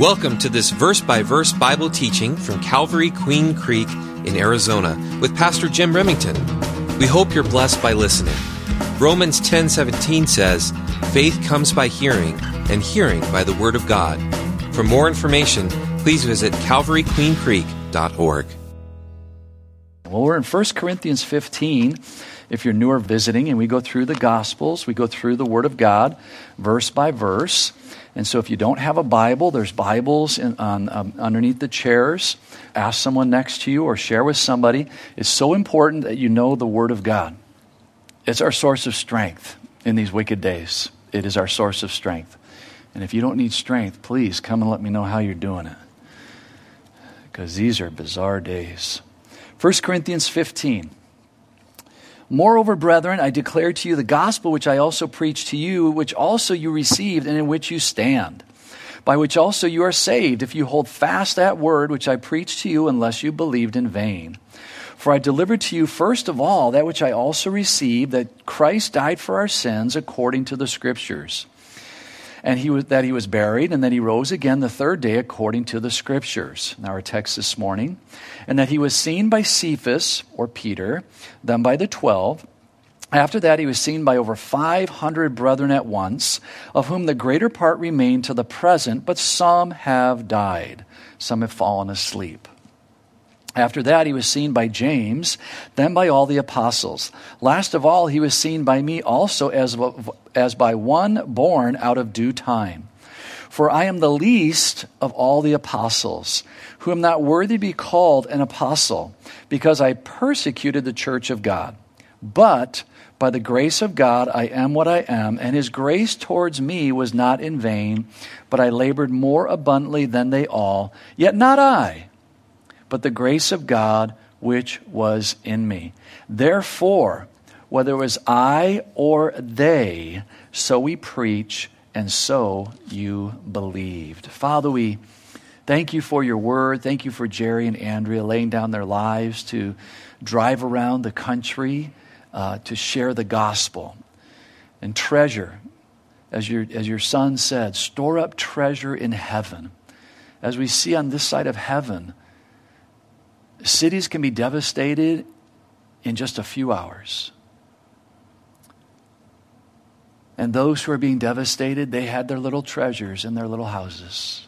Welcome to this verse by verse Bible teaching from Calvary Queen Creek in Arizona with Pastor Jim Remington. We hope you're blessed by listening. Romans 10:17 says, "Faith comes by hearing, and hearing by the word of God." For more information, please visit calvaryqueencreek.org. Well, we're in 1 Corinthians 15 if you're newer visiting, and we go through the Gospels, we go through the Word of God verse by verse. And so, if you don't have a Bible, there's Bibles in, on, um, underneath the chairs. Ask someone next to you or share with somebody. It's so important that you know the Word of God. It's our source of strength in these wicked days. It is our source of strength. And if you don't need strength, please come and let me know how you're doing it. Because these are bizarre days. 1 Corinthians 15. Moreover, brethren, I declare to you the gospel which I also preached to you, which also you received, and in which you stand, by which also you are saved, if you hold fast that word which I preached to you, unless you believed in vain. For I delivered to you first of all that which I also received, that Christ died for our sins according to the Scriptures and he was, that he was buried, and that he rose again the third day according to the scriptures. Now, our text this morning. And that he was seen by Cephas, or Peter, then by the twelve. After that, he was seen by over 500 brethren at once, of whom the greater part remain to the present, but some have died. Some have fallen asleep. After that, he was seen by James, then by all the apostles. Last of all, he was seen by me also as, as by one born out of due time. For I am the least of all the apostles, who am not worthy to be called an apostle, because I persecuted the church of God. But by the grace of God, I am what I am, and his grace towards me was not in vain, but I labored more abundantly than they all. Yet not I but the grace of God which was in me. Therefore, whether it was I or they, so we preach, and so you believed. Father, we thank you for your word. Thank you for Jerry and Andrea laying down their lives to drive around the country uh, to share the gospel and treasure. As your, as your son said, store up treasure in heaven. As we see on this side of heaven, Cities can be devastated in just a few hours. And those who are being devastated, they had their little treasures in their little houses.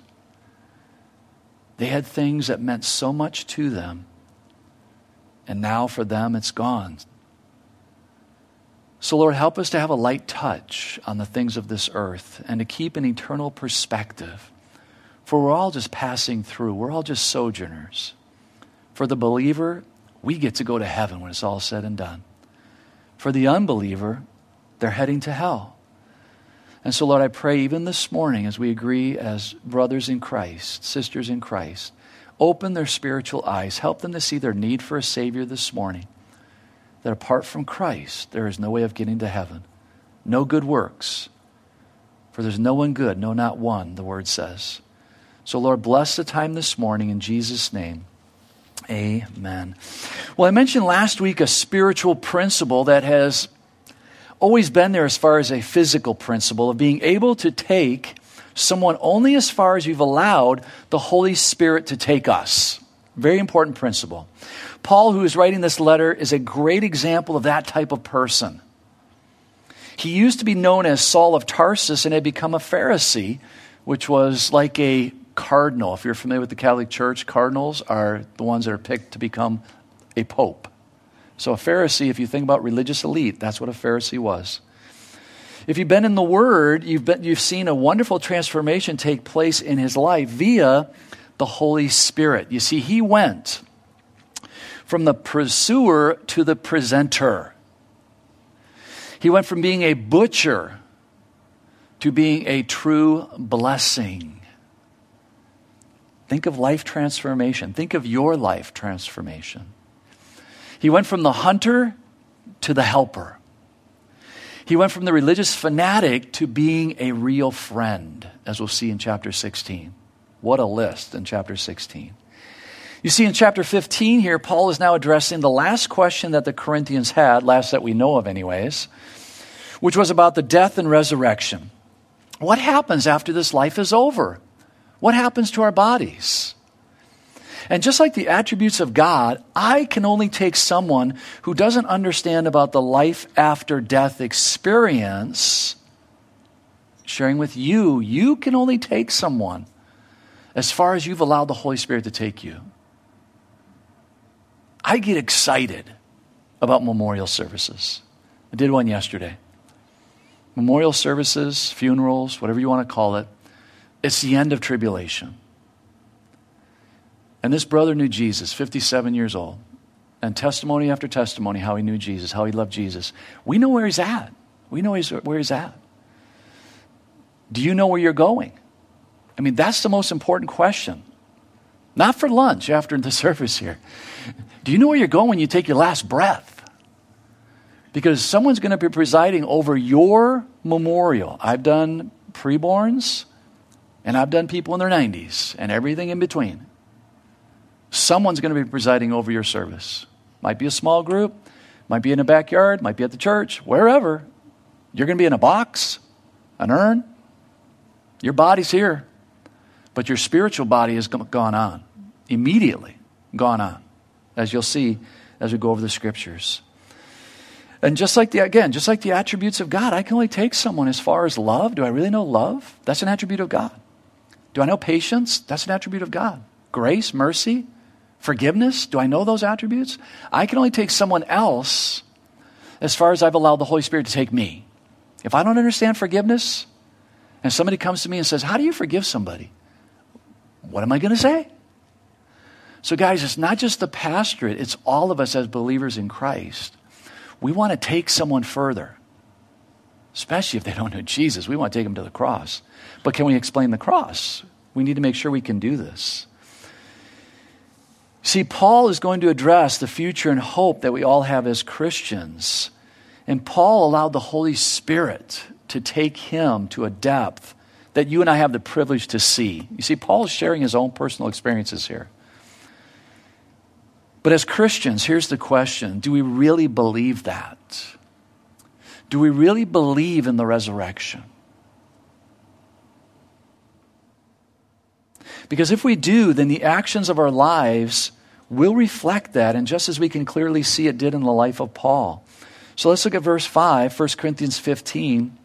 They had things that meant so much to them. And now for them, it's gone. So, Lord, help us to have a light touch on the things of this earth and to keep an eternal perspective. For we're all just passing through, we're all just sojourners. For the believer, we get to go to heaven when it's all said and done. For the unbeliever, they're heading to hell. And so, Lord, I pray even this morning as we agree as brothers in Christ, sisters in Christ, open their spiritual eyes, help them to see their need for a Savior this morning. That apart from Christ, there is no way of getting to heaven, no good works. For there's no one good, no, not one, the word says. So, Lord, bless the time this morning in Jesus' name. Amen. Well, I mentioned last week a spiritual principle that has always been there as far as a physical principle of being able to take someone only as far as you've allowed the Holy Spirit to take us. Very important principle. Paul, who is writing this letter, is a great example of that type of person. He used to be known as Saul of Tarsus and had become a Pharisee, which was like a cardinal. If you're familiar with the Catholic Church, cardinals are the ones that are picked to become a pope. So, a Pharisee, if you think about religious elite, that's what a Pharisee was. If you've been in the Word, you've, been, you've seen a wonderful transformation take place in his life via the Holy Spirit. You see, he went from the pursuer to the presenter. He went from being a butcher to being a true blessing. Think of life transformation. Think of your life transformation. He went from the hunter to the helper. He went from the religious fanatic to being a real friend, as we'll see in chapter 16. What a list in chapter 16. You see, in chapter 15 here, Paul is now addressing the last question that the Corinthians had, last that we know of, anyways, which was about the death and resurrection. What happens after this life is over? What happens to our bodies? And just like the attributes of God, I can only take someone who doesn't understand about the life after death experience, sharing with you. You can only take someone as far as you've allowed the Holy Spirit to take you. I get excited about memorial services. I did one yesterday. Memorial services, funerals, whatever you want to call it, it's the end of tribulation. And this brother knew Jesus, 57 years old, and testimony after testimony how he knew Jesus, how he loved Jesus. We know where he's at. We know he's, where he's at. Do you know where you're going? I mean, that's the most important question. Not for lunch after the service here. Do you know where you're going when you take your last breath? Because someone's going to be presiding over your memorial. I've done preborns, and I've done people in their 90s, and everything in between. Someone's going to be presiding over your service. Might be a small group, might be in a backyard, might be at the church, wherever. You're going to be in a box, an urn. Your body's here, but your spiritual body has gone on, immediately gone on, as you'll see as we go over the scriptures. And just like the, again, just like the attributes of God, I can only take someone as far as love. Do I really know love? That's an attribute of God. Do I know patience? That's an attribute of God. Grace, mercy, Forgiveness, do I know those attributes? I can only take someone else as far as I've allowed the Holy Spirit to take me. If I don't understand forgiveness, and somebody comes to me and says, How do you forgive somebody? What am I going to say? So, guys, it's not just the pastorate, it's all of us as believers in Christ. We want to take someone further, especially if they don't know Jesus. We want to take them to the cross. But can we explain the cross? We need to make sure we can do this. See, Paul is going to address the future and hope that we all have as Christians. And Paul allowed the Holy Spirit to take him to a depth that you and I have the privilege to see. You see, Paul is sharing his own personal experiences here. But as Christians, here's the question do we really believe that? Do we really believe in the resurrection? Because if we do, then the actions of our lives will reflect that, and just as we can clearly see it did in the life of Paul. So let's look at verse 5, 1 Corinthians 15.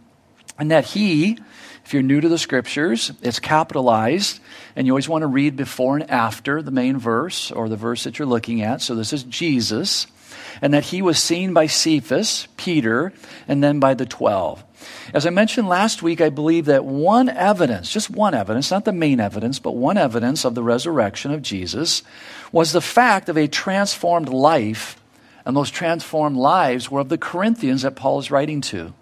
And that he, if you're new to the scriptures, it's capitalized, and you always want to read before and after the main verse or the verse that you're looking at. So this is Jesus. And that he was seen by Cephas, Peter, and then by the twelve. As I mentioned last week, I believe that one evidence, just one evidence, not the main evidence, but one evidence of the resurrection of Jesus was the fact of a transformed life, and those transformed lives were of the Corinthians that Paul is writing to.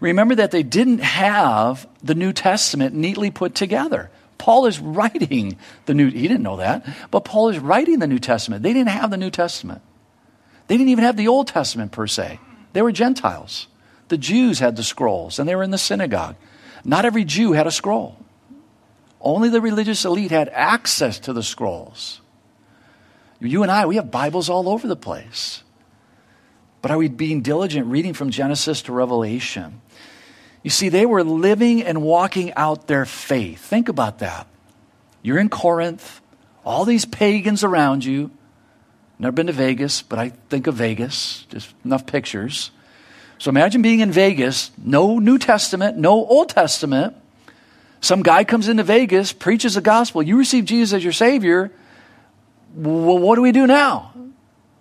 Remember that they didn't have the New Testament neatly put together. Paul is writing the New, he didn't know that, but Paul is writing the New Testament. They didn't have the New Testament. They didn't even have the Old Testament per se. They were Gentiles. The Jews had the scrolls, and they were in the synagogue. Not every Jew had a scroll. Only the religious elite had access to the scrolls. You and I, we have Bibles all over the place. But are we being diligent reading from Genesis to Revelation? You see, they were living and walking out their faith. Think about that. You're in Corinth, all these pagans around you. Never been to Vegas, but I think of Vegas, just enough pictures. So imagine being in Vegas, no New Testament, no Old Testament. Some guy comes into Vegas, preaches the gospel. You receive Jesus as your Savior. Well, what do we do now?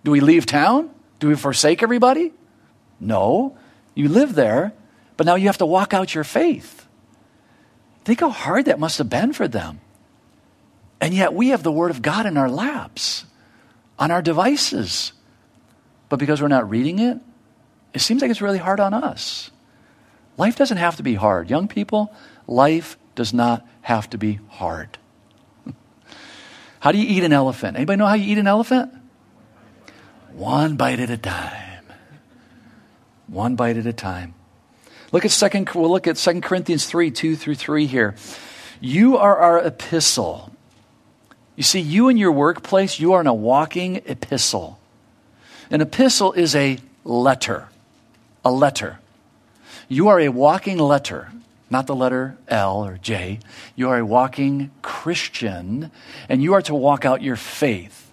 Do we leave town? Do we forsake everybody? No. You live there, but now you have to walk out your faith. Think how hard that must have been for them. And yet we have the Word of God in our laps, on our devices. But because we're not reading it, it seems like it's really hard on us. Life doesn't have to be hard. Young people, life does not have to be hard. how do you eat an elephant? Anybody know how you eat an elephant? One bite at a time. One bite at a time. Look at second we'll look at 2 Corinthians 3, 2 through 3 here. You are our epistle. You see, you in your workplace, you are in a walking epistle. An epistle is a letter a letter. You are a walking letter, not the letter L or J. You are a walking Christian and you are to walk out your faith.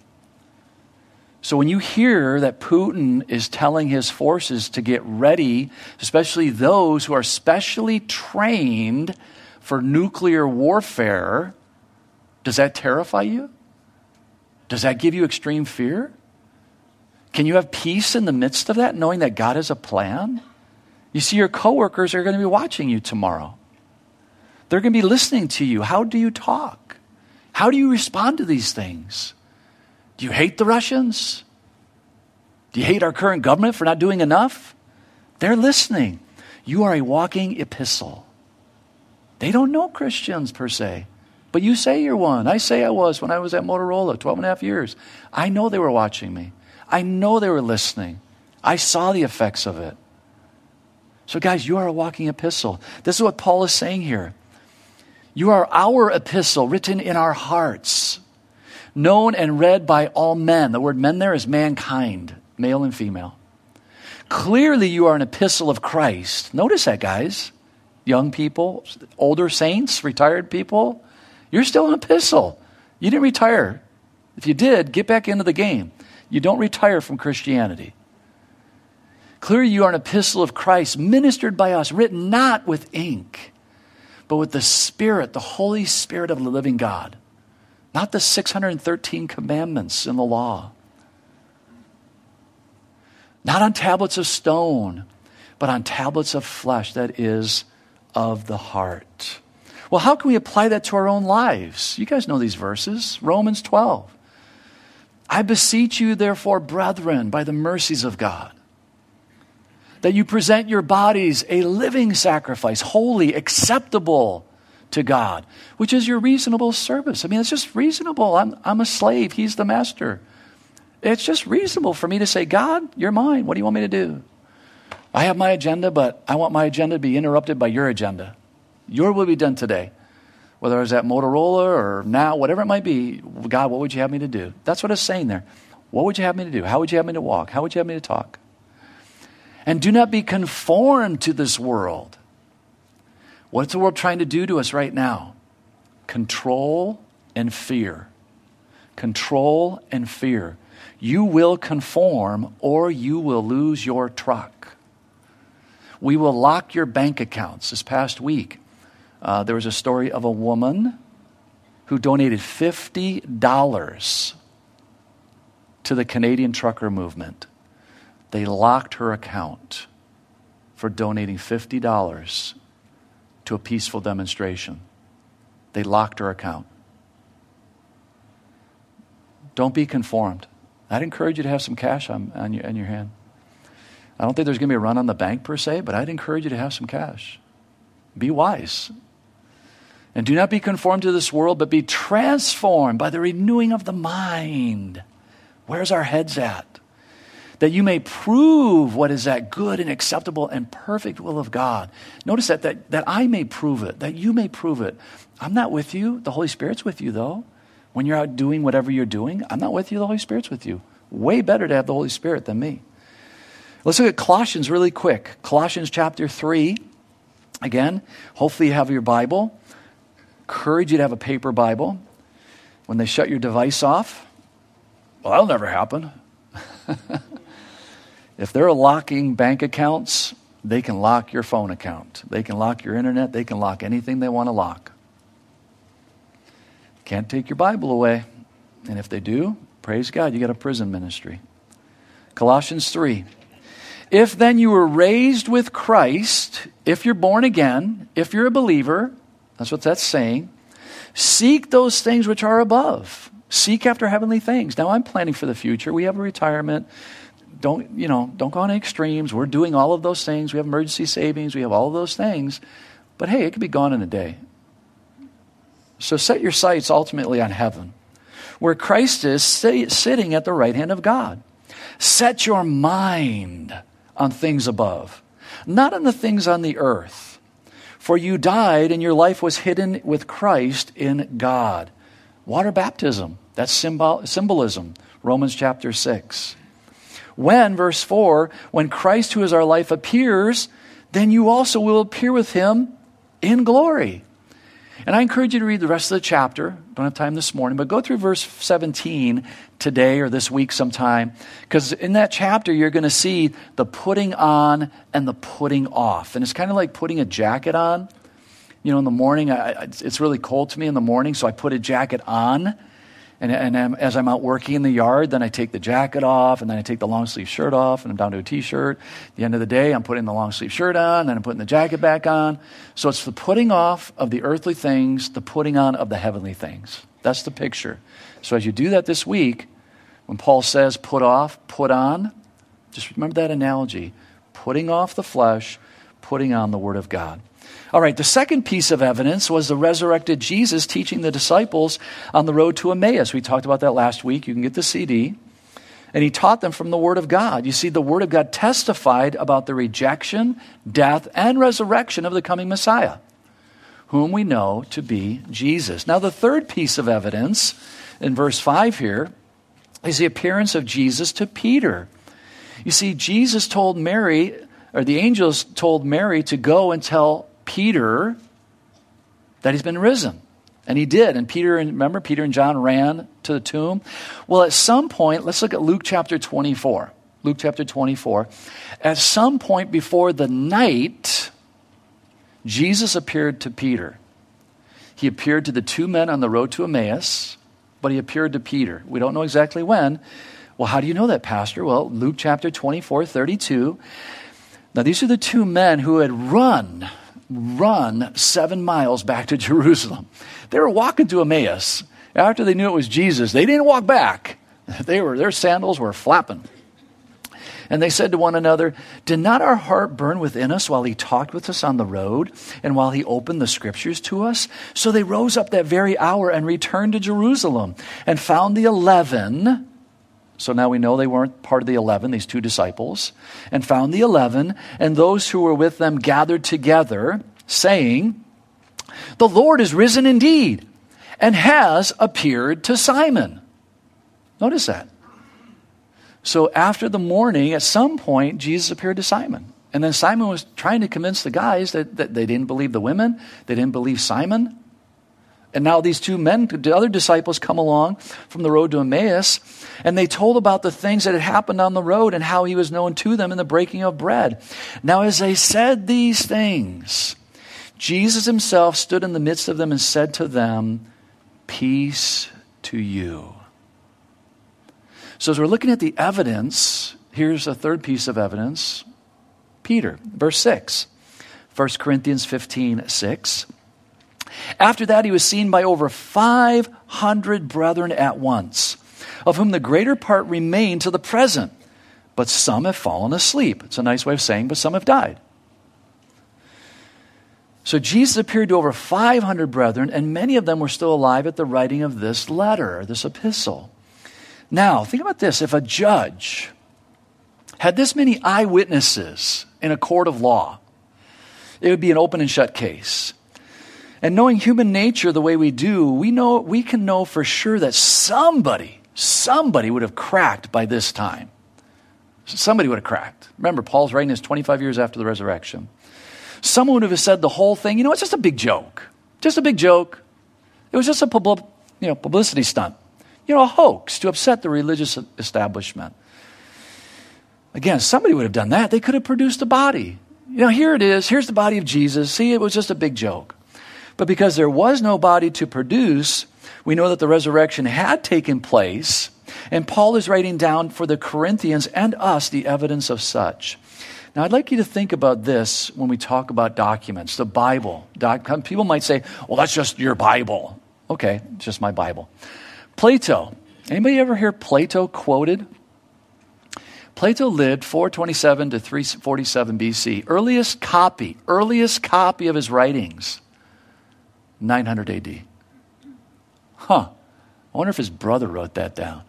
So when you hear that Putin is telling his forces to get ready, especially those who are specially trained for nuclear warfare, does that terrify you? Does that give you extreme fear? Can you have peace in the midst of that, knowing that God has a plan? You see, your coworkers are going to be watching you tomorrow. They're going to be listening to you. How do you talk? How do you respond to these things? Do you hate the Russians? Do you hate our current government for not doing enough? They're listening. You are a walking epistle. They don't know Christians per se, but you say you're one. I say I was when I was at Motorola 12 and a half years. I know they were watching me, I know they were listening. I saw the effects of it. So, guys, you are a walking epistle. This is what Paul is saying here. You are our epistle written in our hearts known and read by all men. The word men there is mankind, male and female. Clearly, you are an epistle of Christ. Notice that, guys. Young people, older saints, retired people, you're still an epistle. You didn't retire. If you did, get back into the game. You don't retire from Christianity. Clearly, you are an epistle of Christ, ministered by us, written not with ink, but with the Spirit, the Holy Spirit of the living God not the 613 commandments in the law. Not on tablets of stone, but on tablets of flesh, that is, of the heart. Well, how can we apply that to our own lives? You guys know these verses. Romans 12. I beseech you, therefore, brethren, by the mercies of God, that you present your bodies a living sacrifice, holy, acceptable to God, which is your reasonable service. I mean, it's just reasonable. I'm, I'm a slave, He's the master. It's just reasonable for me to say, God, you're mine. What do you want me to do? I have my agenda, but I want my agenda to be interrupted by your agenda. Your will be done today. Whether I was at Motorola or now, whatever it might be, God, what would you have me to do? That's what it's saying there. What would you have me to do? How would you have me to walk? How would you have me to talk? And do not be conformed to this world What's the world trying to do to us right now? Control and fear. Control and fear. You will conform or you will lose your truck. We will lock your bank accounts. This past week, uh, there was a story of a woman who donated $50 to the Canadian trucker movement. They locked her account for donating $50 to a peaceful demonstration. They locked her account. Don't be conformed. I'd encourage you to have some cash on, on, your, in your hand. I don't think there's going to be a run on the bank per se, but I'd encourage you to have some cash. Be wise. And do not be conformed to this world, but be transformed by the renewing of the mind. Where's our heads at? that you may prove what is that good and acceptable and perfect will of God. Notice that, that, that I may prove it, that you may prove it. I'm not with you. The Holy Spirit's with you, though. When you're out doing whatever you're doing, I'm not with you. The Holy Spirit's with you. Way better to have the Holy Spirit than me. Let's look at Colossians really quick. Colossians chapter 3. Again, hopefully you have your Bible. Encourage you to have a paper Bible. When they shut your device off, well, that'll never happen. If they're locking bank accounts, they can lock your phone account. They can lock your internet. They can lock anything they want to lock. Can't take your Bible away. And if they do, praise God, you got a prison ministry. Colossians 3. If then you were raised with Christ, if you're born again, if you're a believer, that's what that's saying, seek those things which are above. Seek after heavenly things. Now, I'm planning for the future. We have a retirement don't, you know, don't go on extremes. We're doing all of those things. We have emergency savings. We have all of those things. But hey, it could be gone in a day. So set your sights ultimately on heaven, where Christ is sitting at the right hand of God. Set your mind on things above, not on the things on the earth. For you died, and your life was hidden with Christ in God. Water baptism, that's symbol, symbolism. Romans chapter 6. When, verse 4, when Christ, who is our life, appears, then you also will appear with him in glory. And I encourage you to read the rest of the chapter. Don't have time this morning, but go through verse 17 today or this week sometime. Because in that chapter, you're going to see the putting on and the putting off. And it's kind of like putting a jacket on. You know, in the morning, I, it's really cold to me in the morning, so I put a jacket on and, and as I'm out working in the yard, then I take the jacket off, and then I take the long sleeve shirt off, and I'm down to a t shirt. The end of the day, I'm putting the long sleeve shirt on, then I'm putting the jacket back on. So it's the putting off of the earthly things, the putting on of the heavenly things. That's the picture. So as you do that this week, when Paul says put off, put on, just remember that analogy putting off the flesh, putting on the Word of God. All right, the second piece of evidence was the resurrected Jesus teaching the disciples on the road to Emmaus. We talked about that last week. You can get the CD. And he taught them from the Word of God. You see, the Word of God testified about the rejection, death, and resurrection of the coming Messiah, whom we know to be Jesus. Now, the third piece of evidence in verse 5 here is the appearance of Jesus to Peter. You see, Jesus told Mary, or the angels told Mary to go and tell Peter that he's been risen. And he did. And Peter, and remember, Peter and John ran to the tomb. Well, at some point, let's look at Luke chapter 24. Luke chapter 24. At some point before the night, Jesus appeared to Peter. He appeared to the two men on the road to Emmaus, but he appeared to Peter. We don't know exactly when. Well, how do you know that, Pastor? Well, Luke chapter 24, 32. Now, these are the two men who had run run seven miles back to Jerusalem. They were walking to Emmaus. After they knew it was Jesus, they didn't walk back. They were, their sandals were flapping. And they said to one another, Did not our heart burn within us while he talked with us on the road and while he opened the scriptures to us? So they rose up that very hour and returned to Jerusalem and found the eleven so now we know they weren't part of the 11, these two disciples, and found the 11, and those who were with them gathered together, saying, The Lord is risen indeed, and has appeared to Simon. Notice that. So after the morning, at some point, Jesus appeared to Simon. And then Simon was trying to convince the guys that, that they didn't believe the women, they didn't believe Simon. And now these two men, the other disciples, come along from the road to Emmaus, and they told about the things that had happened on the road and how he was known to them in the breaking of bread. Now, as they said these things, Jesus himself stood in the midst of them and said to them, Peace to you. So, as we're looking at the evidence, here's a third piece of evidence Peter, verse 6, 1 Corinthians 15, 6. After that, he was seen by over 500 brethren at once, of whom the greater part remain to the present, but some have fallen asleep. It's a nice way of saying, but some have died. So Jesus appeared to over 500 brethren, and many of them were still alive at the writing of this letter, this epistle. Now, think about this. If a judge had this many eyewitnesses in a court of law, it would be an open and shut case. And knowing human nature the way we do, we know we can know for sure that somebody, somebody would have cracked by this time. Somebody would have cracked. Remember, Paul's writing this 25 years after the resurrection. Someone would have said the whole thing, you know, it's just a big joke. Just a big joke. It was just a pub- you know, publicity stunt. You know, a hoax to upset the religious establishment. Again, somebody would have done that. They could have produced a body. You know, here it is. Here's the body of Jesus. See, it was just a big joke. But because there was no body to produce, we know that the resurrection had taken place. And Paul is writing down for the Corinthians and us the evidence of such. Now, I'd like you to think about this when we talk about documents, the Bible. Doc, people might say, well, that's just your Bible. Okay, it's just my Bible. Plato. Anybody ever hear Plato quoted? Plato lived 427 to 347 BC. Earliest copy, earliest copy of his writings 900 AD. Huh. I wonder if his brother wrote that down.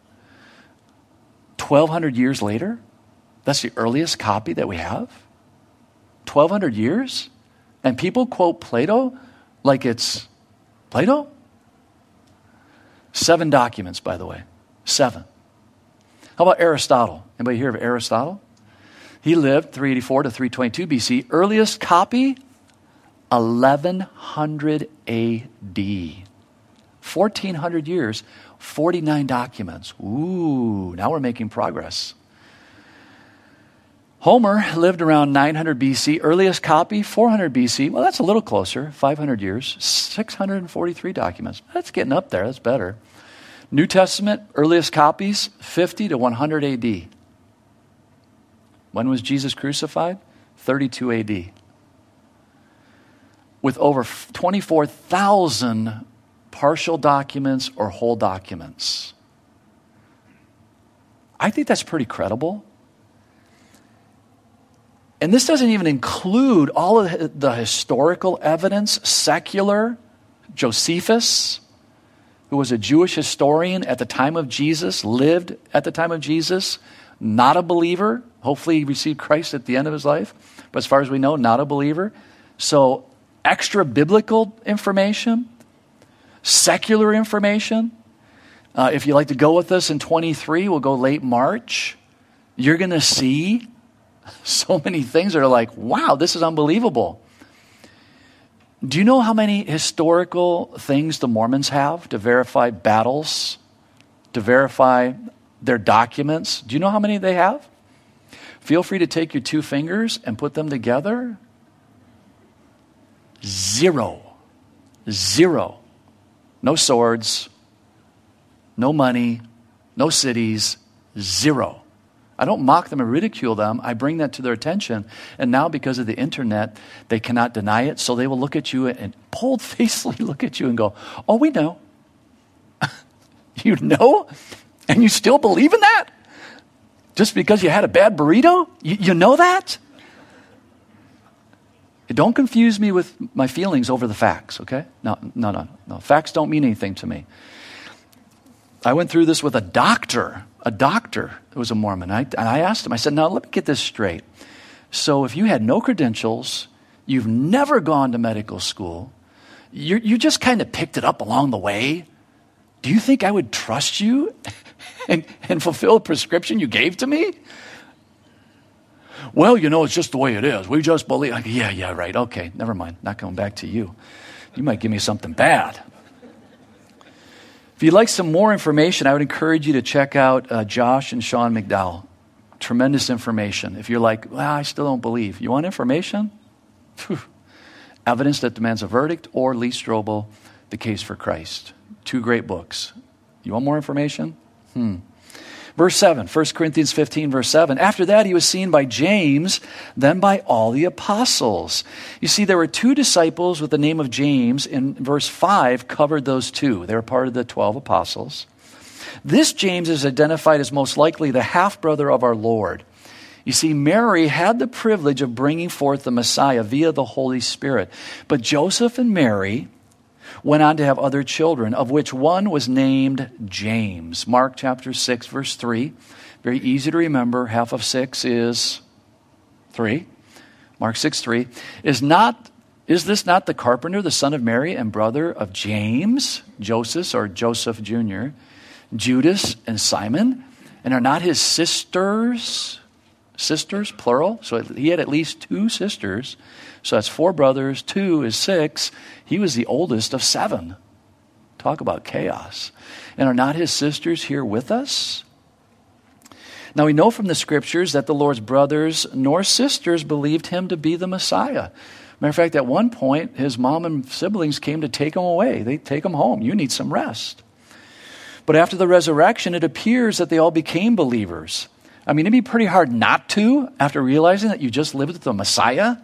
1,200 years later? That's the earliest copy that we have? 1,200 years? And people quote Plato like it's Plato? Seven documents, by the way. Seven. How about Aristotle? Anybody hear of Aristotle? He lived 384 to 322 BC. Earliest copy 1100 AD. 1400 years, 49 documents. Ooh, now we're making progress. Homer lived around 900 BC. Earliest copy, 400 BC. Well, that's a little closer, 500 years. 643 documents. That's getting up there. That's better. New Testament, earliest copies, 50 to 100 AD. When was Jesus crucified? 32 AD. With over 24,000 partial documents or whole documents. I think that's pretty credible. And this doesn't even include all of the historical evidence, secular, Josephus, who was a Jewish historian at the time of Jesus, lived at the time of Jesus, not a believer. Hopefully, he received Christ at the end of his life, but as far as we know, not a believer. So, extra biblical information, secular information. Uh, if you'd like to go with us in 23, we'll go late March. You're going to see so many things that are like, wow, this is unbelievable. Do you know how many historical things the Mormons have to verify battles, to verify their documents? Do you know how many they have? Feel free to take your two fingers and put them together. Zero. Zero. No swords, no money, no cities, zero. I don't mock them or ridicule them. I bring that to their attention. And now, because of the internet, they cannot deny it. So they will look at you and bold facedly look at you and go, Oh, we know. you know? And you still believe in that? Just because you had a bad burrito? You, you know that? Don't confuse me with my feelings over the facts, okay? No, no, no, no. Facts don't mean anything to me. I went through this with a doctor a doctor who was a Mormon. I, and I asked him, I said, now let me get this straight. So if you had no credentials, you've never gone to medical school, you you just kind of picked it up along the way, do you think I would trust you and, and fulfill a prescription you gave to me? Well, you know, it's just the way it is. We just believe. Like, yeah, yeah, right. Okay, never mind. Not coming back to you. You might give me something bad. If you'd like some more information, I would encourage you to check out uh, Josh and Sean McDowell. Tremendous information. If you're like, well, I still don't believe. You want information? Whew. Evidence that demands a verdict, or Lee Strobel, The Case for Christ. Two great books. You want more information? Hmm. Verse 7, 1 Corinthians 15, verse 7. After that, he was seen by James, then by all the apostles. You see, there were two disciples with the name of James, in verse 5 covered those two. They were part of the 12 apostles. This James is identified as most likely the half brother of our Lord. You see, Mary had the privilege of bringing forth the Messiah via the Holy Spirit. But Joseph and Mary went on to have other children, of which one was named James. Mark chapter 6, verse 3. Very easy to remember. Half of 6 is 3. Mark 6, 3. Is, not, is this not the carpenter, the son of Mary, and brother of James, Joseph, or Joseph Jr., Judas, and Simon? And are not his sisters, sisters, plural? So he had at least two sisters. So that's four brothers, two is six. He was the oldest of seven. Talk about chaos. And are not his sisters here with us? Now we know from the scriptures that the Lord's brothers nor sisters believed him to be the Messiah. Matter of fact, at one point, his mom and siblings came to take him away. They take him home. You need some rest. But after the resurrection, it appears that they all became believers. I mean, it'd be pretty hard not to after realizing that you just lived with the Messiah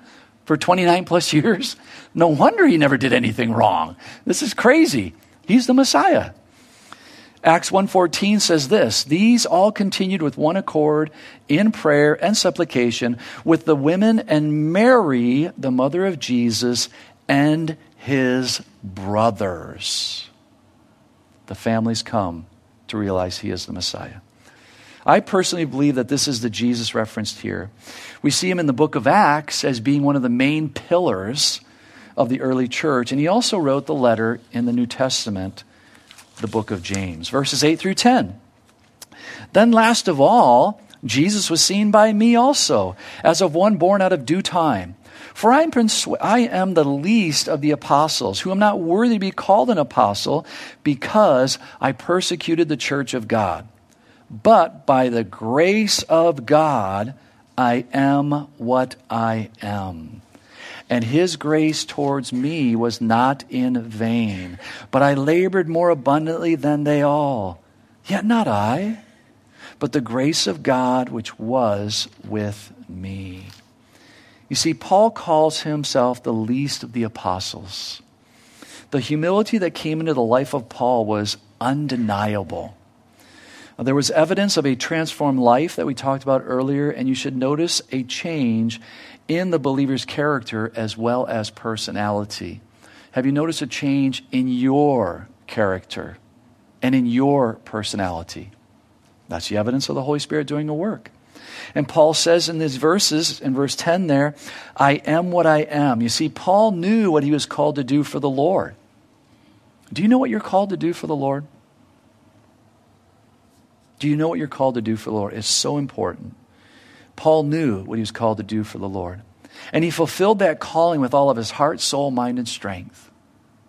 for 29 plus years. No wonder he never did anything wrong. This is crazy. He's the Messiah. Acts 1:14 says this, these all continued with one accord in prayer and supplication with the women and Mary, the mother of Jesus, and his brothers. The families come to realize he is the Messiah. I personally believe that this is the Jesus referenced here. We see him in the book of Acts as being one of the main pillars of the early church, and he also wrote the letter in the New Testament, the book of James, verses 8 through 10. Then, last of all, Jesus was seen by me also, as of one born out of due time. For I am, persu- I am the least of the apostles, who am not worthy to be called an apostle, because I persecuted the church of God. But by the grace of God, I am what I am. And his grace towards me was not in vain, but I labored more abundantly than they all. Yet not I, but the grace of God which was with me. You see, Paul calls himself the least of the apostles. The humility that came into the life of Paul was undeniable. Uh, there was evidence of a transformed life that we talked about earlier, and you should notice a change in the believer's character as well as personality. Have you noticed a change in your character and in your personality? That's the evidence of the Holy Spirit doing a work. And Paul says in these verses, in verse 10 there, I am what I am. You see, Paul knew what he was called to do for the Lord. Do you know what you're called to do for the Lord? Do you know what you're called to do for the Lord? It's so important. Paul knew what he was called to do for the Lord. And he fulfilled that calling with all of his heart, soul, mind, and strength.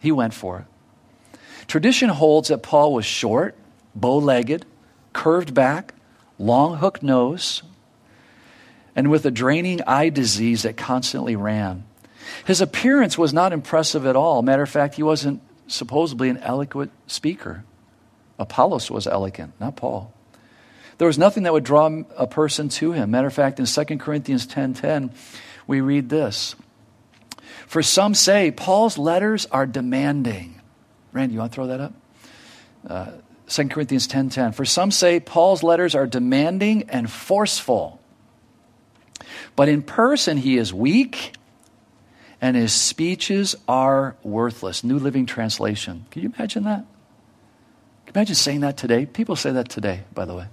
He went for it. Tradition holds that Paul was short, bow legged, curved back, long hooked nose, and with a draining eye disease that constantly ran. His appearance was not impressive at all. Matter of fact, he wasn't supposedly an eloquent speaker. Apollos was eloquent, not Paul. There was nothing that would draw a person to him. Matter of fact, in 2 Corinthians 10:10, we read this. For some say Paul's letters are demanding. Randy, you want to throw that up? Uh, 2 Corinthians 10:10. For some say Paul's letters are demanding and forceful. But in person he is weak and his speeches are worthless. New Living Translation. Can you imagine that? Can you imagine saying that today? People say that today, by the way.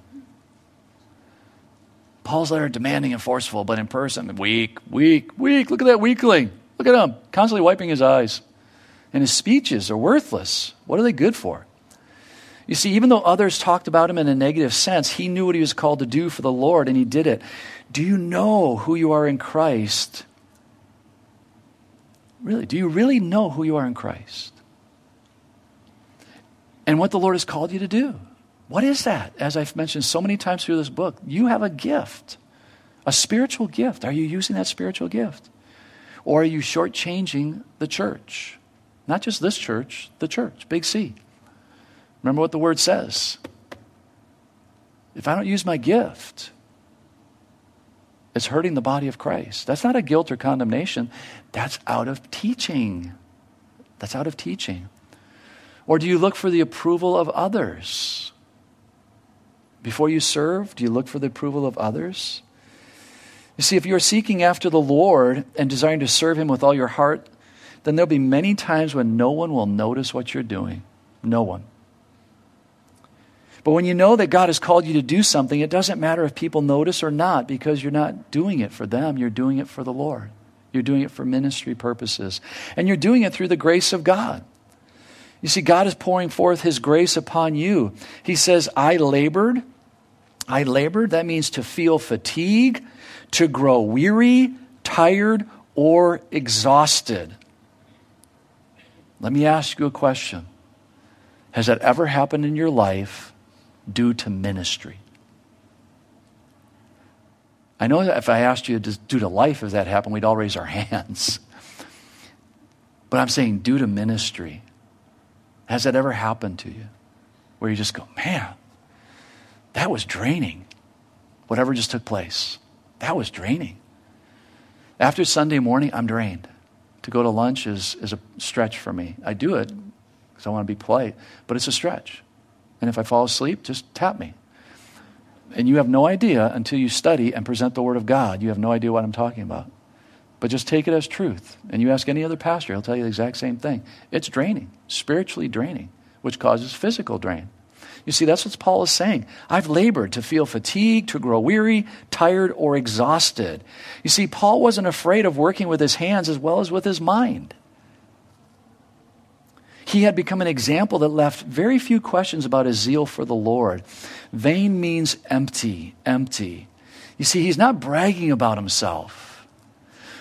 Paul's letter demanding and forceful, but in person, weak, weak, weak. Look at that weakling. Look at him, constantly wiping his eyes. And his speeches are worthless. What are they good for? You see, even though others talked about him in a negative sense, he knew what he was called to do for the Lord, and he did it. Do you know who you are in Christ? Really, do you really know who you are in Christ? And what the Lord has called you to do? What is that? As I've mentioned so many times through this book, you have a gift, a spiritual gift. Are you using that spiritual gift? Or are you shortchanging the church? Not just this church, the church, big C. Remember what the word says. If I don't use my gift, it's hurting the body of Christ. That's not a guilt or condemnation. That's out of teaching. That's out of teaching. Or do you look for the approval of others? Before you serve, do you look for the approval of others? You see, if you're seeking after the Lord and desiring to serve Him with all your heart, then there'll be many times when no one will notice what you're doing. No one. But when you know that God has called you to do something, it doesn't matter if people notice or not because you're not doing it for them, you're doing it for the Lord. You're doing it for ministry purposes. And you're doing it through the grace of God. You see, God is pouring forth His grace upon you. He says, I labored. I labored. That means to feel fatigue, to grow weary, tired, or exhausted. Let me ask you a question Has that ever happened in your life due to ministry? I know that if I asked you due to life, if that happened, we'd all raise our hands. But I'm saying due to ministry. Has that ever happened to you? Where you just go, man, that was draining. Whatever just took place, that was draining. After Sunday morning, I'm drained. To go to lunch is, is a stretch for me. I do it because I want to be polite, but it's a stretch. And if I fall asleep, just tap me. And you have no idea until you study and present the Word of God. You have no idea what I'm talking about. But just take it as truth. And you ask any other pastor, he'll tell you the exact same thing. It's draining, spiritually draining, which causes physical drain. You see, that's what Paul is saying. I've labored to feel fatigued, to grow weary, tired, or exhausted. You see, Paul wasn't afraid of working with his hands as well as with his mind. He had become an example that left very few questions about his zeal for the Lord. Vain means empty, empty. You see, he's not bragging about himself.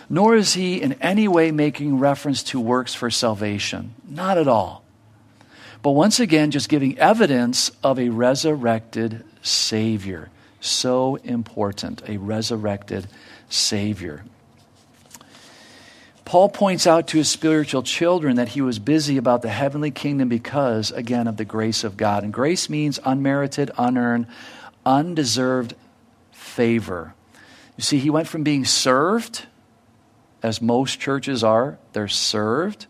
Nor is he in any way making reference to works for salvation. Not at all. But once again, just giving evidence of a resurrected Savior. So important, a resurrected Savior. Paul points out to his spiritual children that he was busy about the heavenly kingdom because, again, of the grace of God. And grace means unmerited, unearned, undeserved favor. You see, he went from being served, as most churches are, they're served,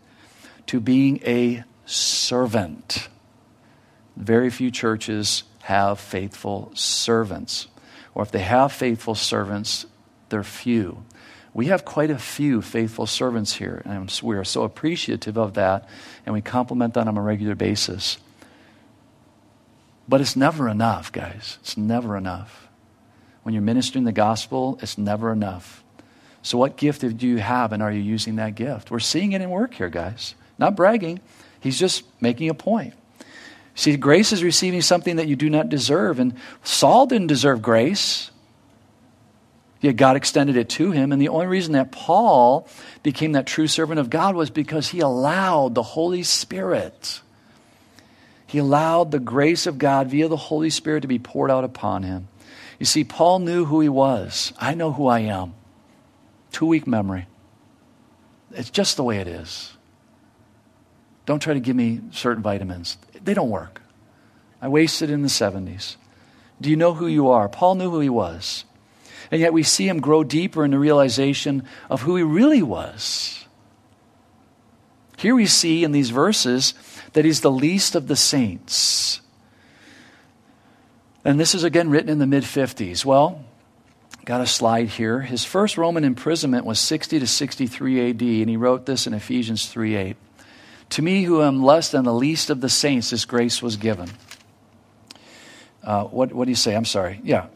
to being a servant. Very few churches have faithful servants. Or if they have faithful servants, they're few. We have quite a few faithful servants here, and we are so appreciative of that, and we compliment that on a regular basis. But it's never enough, guys. It's never enough. When you're ministering the gospel, it's never enough. So, what gift do you have, and are you using that gift? We're seeing it in work here, guys. Not bragging, he's just making a point. See, grace is receiving something that you do not deserve. And Saul didn't deserve grace. Yet God extended it to him. And the only reason that Paul became that true servant of God was because he allowed the Holy Spirit. He allowed the grace of God via the Holy Spirit to be poured out upon him. You see, Paul knew who he was. I know who I am. Two week memory. It's just the way it is. Don't try to give me certain vitamins, they don't work. I wasted in the 70s. Do you know who you are? Paul knew who he was. And yet we see him grow deeper in the realization of who he really was. Here we see in these verses that he's the least of the saints. And this is again written in the mid 50s. Well, got a slide here. His first Roman imprisonment was 60 to 63 AD, and he wrote this in Ephesians 3 8. To me, who am less than the least of the saints, this grace was given. Uh, what, what do you say? I'm sorry. Yeah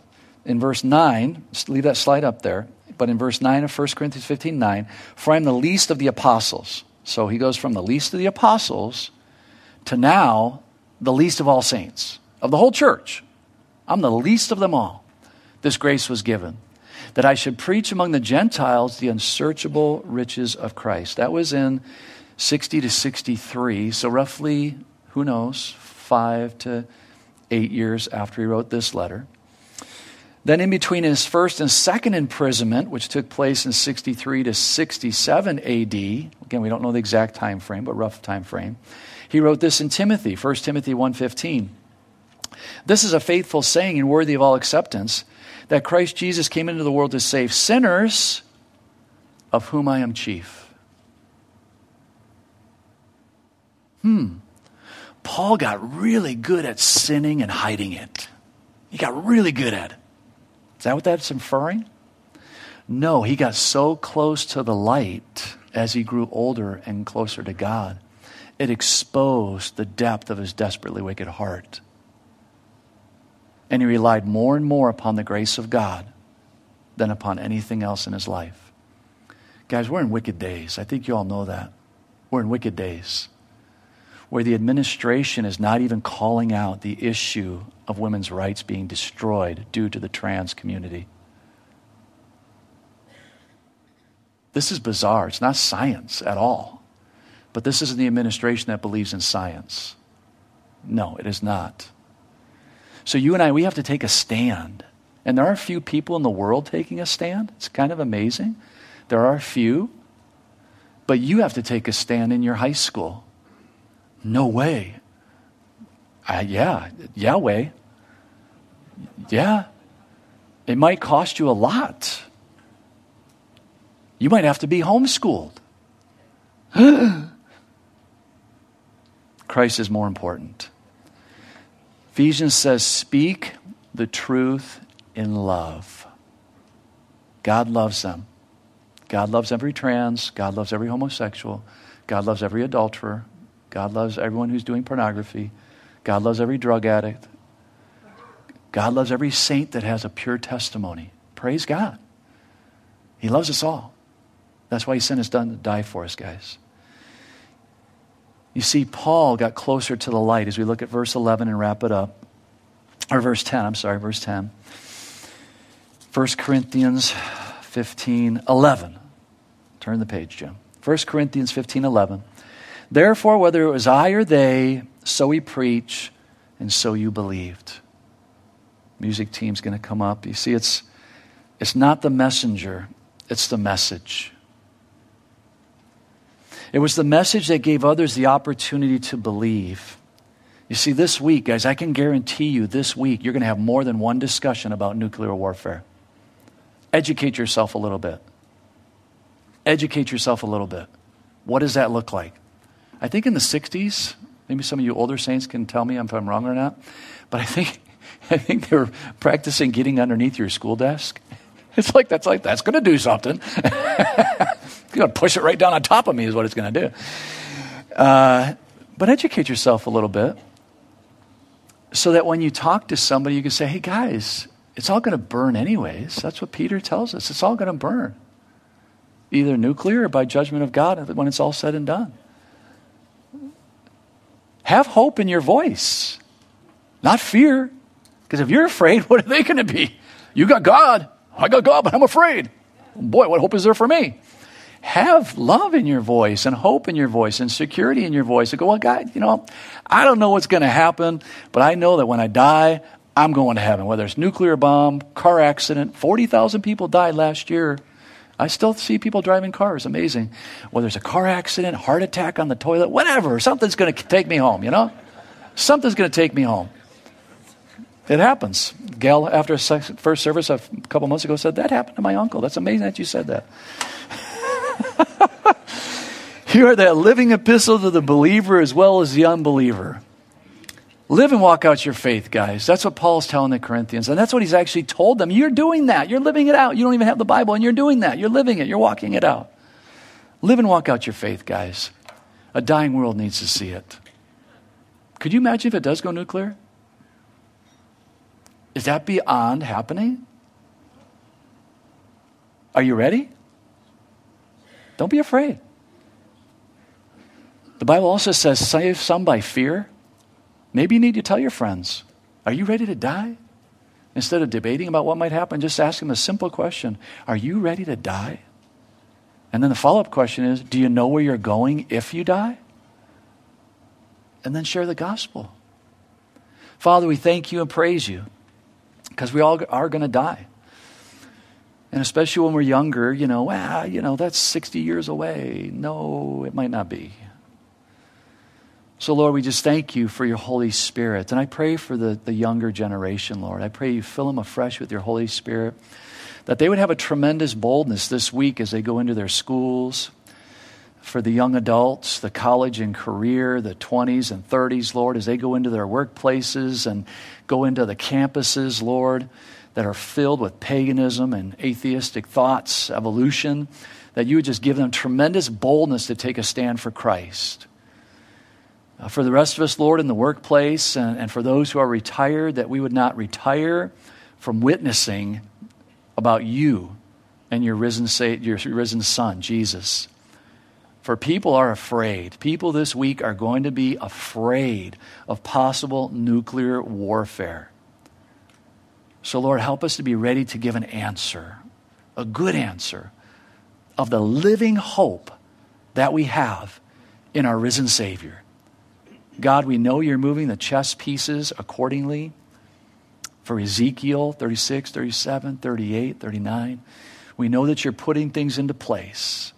in verse 9, leave that slide up there, but in verse 9 of 1 Corinthians 15 9, for I am the least of the apostles. So he goes from the least of the apostles to now the least of all saints, of the whole church. I'm the least of them all. This grace was given that I should preach among the Gentiles the unsearchable riches of Christ. That was in 60 to 63, so roughly, who knows, five to eight years after he wrote this letter. Then, in between his first and second imprisonment, which took place in 63 to 67 AD, again, we don't know the exact time frame, but rough time frame, he wrote this in Timothy, 1 Timothy 1.15. This is a faithful saying and worthy of all acceptance, that Christ Jesus came into the world to save sinners, of whom I am chief. Hmm. Paul got really good at sinning and hiding it. He got really good at it. Is that what that's inferring? No, he got so close to the light as he grew older and closer to God. It exposed the depth of his desperately wicked heart. And he relied more and more upon the grace of God than upon anything else in his life. Guys, we're in wicked days. I think you all know that. We're in wicked days where the administration is not even calling out the issue of women's rights being destroyed due to the trans community. This is bizarre. It's not science at all. But this isn't the administration that believes in science. No, it is not. So you and I, we have to take a stand. And there are few people in the world taking a stand. It's kind of amazing. There are few. But you have to take a stand in your high school. No way. Uh, yeah, Yahweh. Yeah. It might cost you a lot. You might have to be homeschooled. Christ is more important. Ephesians says, Speak the truth in love. God loves them. God loves every trans. God loves every homosexual. God loves every adulterer. God loves everyone who's doing pornography. God loves every drug addict. God loves every saint that has a pure testimony. Praise God. He loves us all. That's why he sent his son to die for us, guys. You see, Paul got closer to the light as we look at verse 11 and wrap it up. Or verse 10, I'm sorry, verse 10. 1 Corinthians 15, 11. Turn the page, Jim. 1 Corinthians 15 11. Therefore, whether it was I or they, so we preach, and so you believed. Music team's going to come up. You see, it's, it's not the messenger, it's the message. It was the message that gave others the opportunity to believe. You see, this week, guys, I can guarantee you this week you're going to have more than one discussion about nuclear warfare. Educate yourself a little bit. Educate yourself a little bit. What does that look like? I think in the 60s, maybe some of you older saints can tell me if I'm wrong or not, but I think, I think they were practicing getting underneath your school desk. It's like, that's like, that's going to do something. You're going to push it right down on top of me, is what it's going to do. Uh, but educate yourself a little bit so that when you talk to somebody, you can say, hey, guys, it's all going to burn anyways. That's what Peter tells us. It's all going to burn, either nuclear or by judgment of God when it's all said and done. Have hope in your voice, not fear. Because if you're afraid, what are they going to be? You got God. I got God, but I'm afraid. Boy, what hope is there for me? have love in your voice and hope in your voice and security in your voice and go, well, God, you know, I don't know what's going to happen, but I know that when I die, I'm going to heaven. Whether it's nuclear bomb, car accident, 40,000 people died last year. I still see people driving cars. Amazing. Whether it's a car accident, heart attack on the toilet, whatever, something's going to take me home, you know? Something's going to take me home. It happens. Gail, after a first service a couple months ago, said, That happened to my uncle. That's amazing that you said that. you are that living epistle to the believer as well as the unbeliever. Live and walk out your faith, guys. That's what Paul's telling the Corinthians. And that's what he's actually told them. You're doing that. You're living it out. You don't even have the Bible, and you're doing that. You're living it. You're walking it out. Live and walk out your faith, guys. A dying world needs to see it. Could you imagine if it does go nuclear? Is that beyond happening? Are you ready? Don't be afraid. The Bible also says, save some by fear. Maybe you need to tell your friends, Are you ready to die? Instead of debating about what might happen, just ask them a simple question Are you ready to die? And then the follow up question is Do you know where you're going if you die? And then share the gospel. Father, we thank you and praise you because we all are going to die. And especially when we're younger, you know, ah, you know, that's 60 years away. No, it might not be. So, Lord, we just thank you for your Holy Spirit. And I pray for the, the younger generation, Lord. I pray you fill them afresh with your Holy Spirit, that they would have a tremendous boldness this week as they go into their schools. For the young adults, the college and career, the 20s and 30s, Lord, as they go into their workplaces and go into the campuses, Lord that are filled with paganism and atheistic thoughts, evolution, that you would just give them tremendous boldness to take a stand for Christ. Uh, for the rest of us, Lord, in the workplace, and, and for those who are retired, that we would not retire from witnessing about you and your risen, your risen Son, Jesus. For people are afraid. People this week are going to be afraid of possible nuclear warfare. So, Lord, help us to be ready to give an answer, a good answer of the living hope that we have in our risen Savior. God, we know you're moving the chess pieces accordingly for Ezekiel 36, 37, 38, 39. We know that you're putting things into place.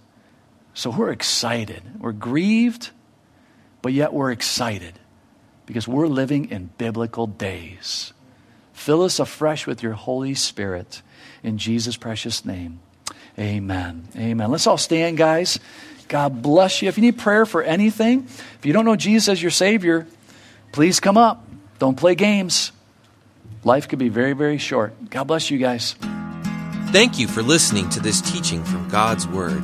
So we're excited. We're grieved, but yet we're excited because we're living in biblical days. Fill us afresh with your Holy Spirit. In Jesus' precious name. Amen. Amen. Let's all stand, guys. God bless you. If you need prayer for anything, if you don't know Jesus as your Savior, please come up. Don't play games. Life could be very, very short. God bless you guys. Thank you for listening to this teaching from God's Word.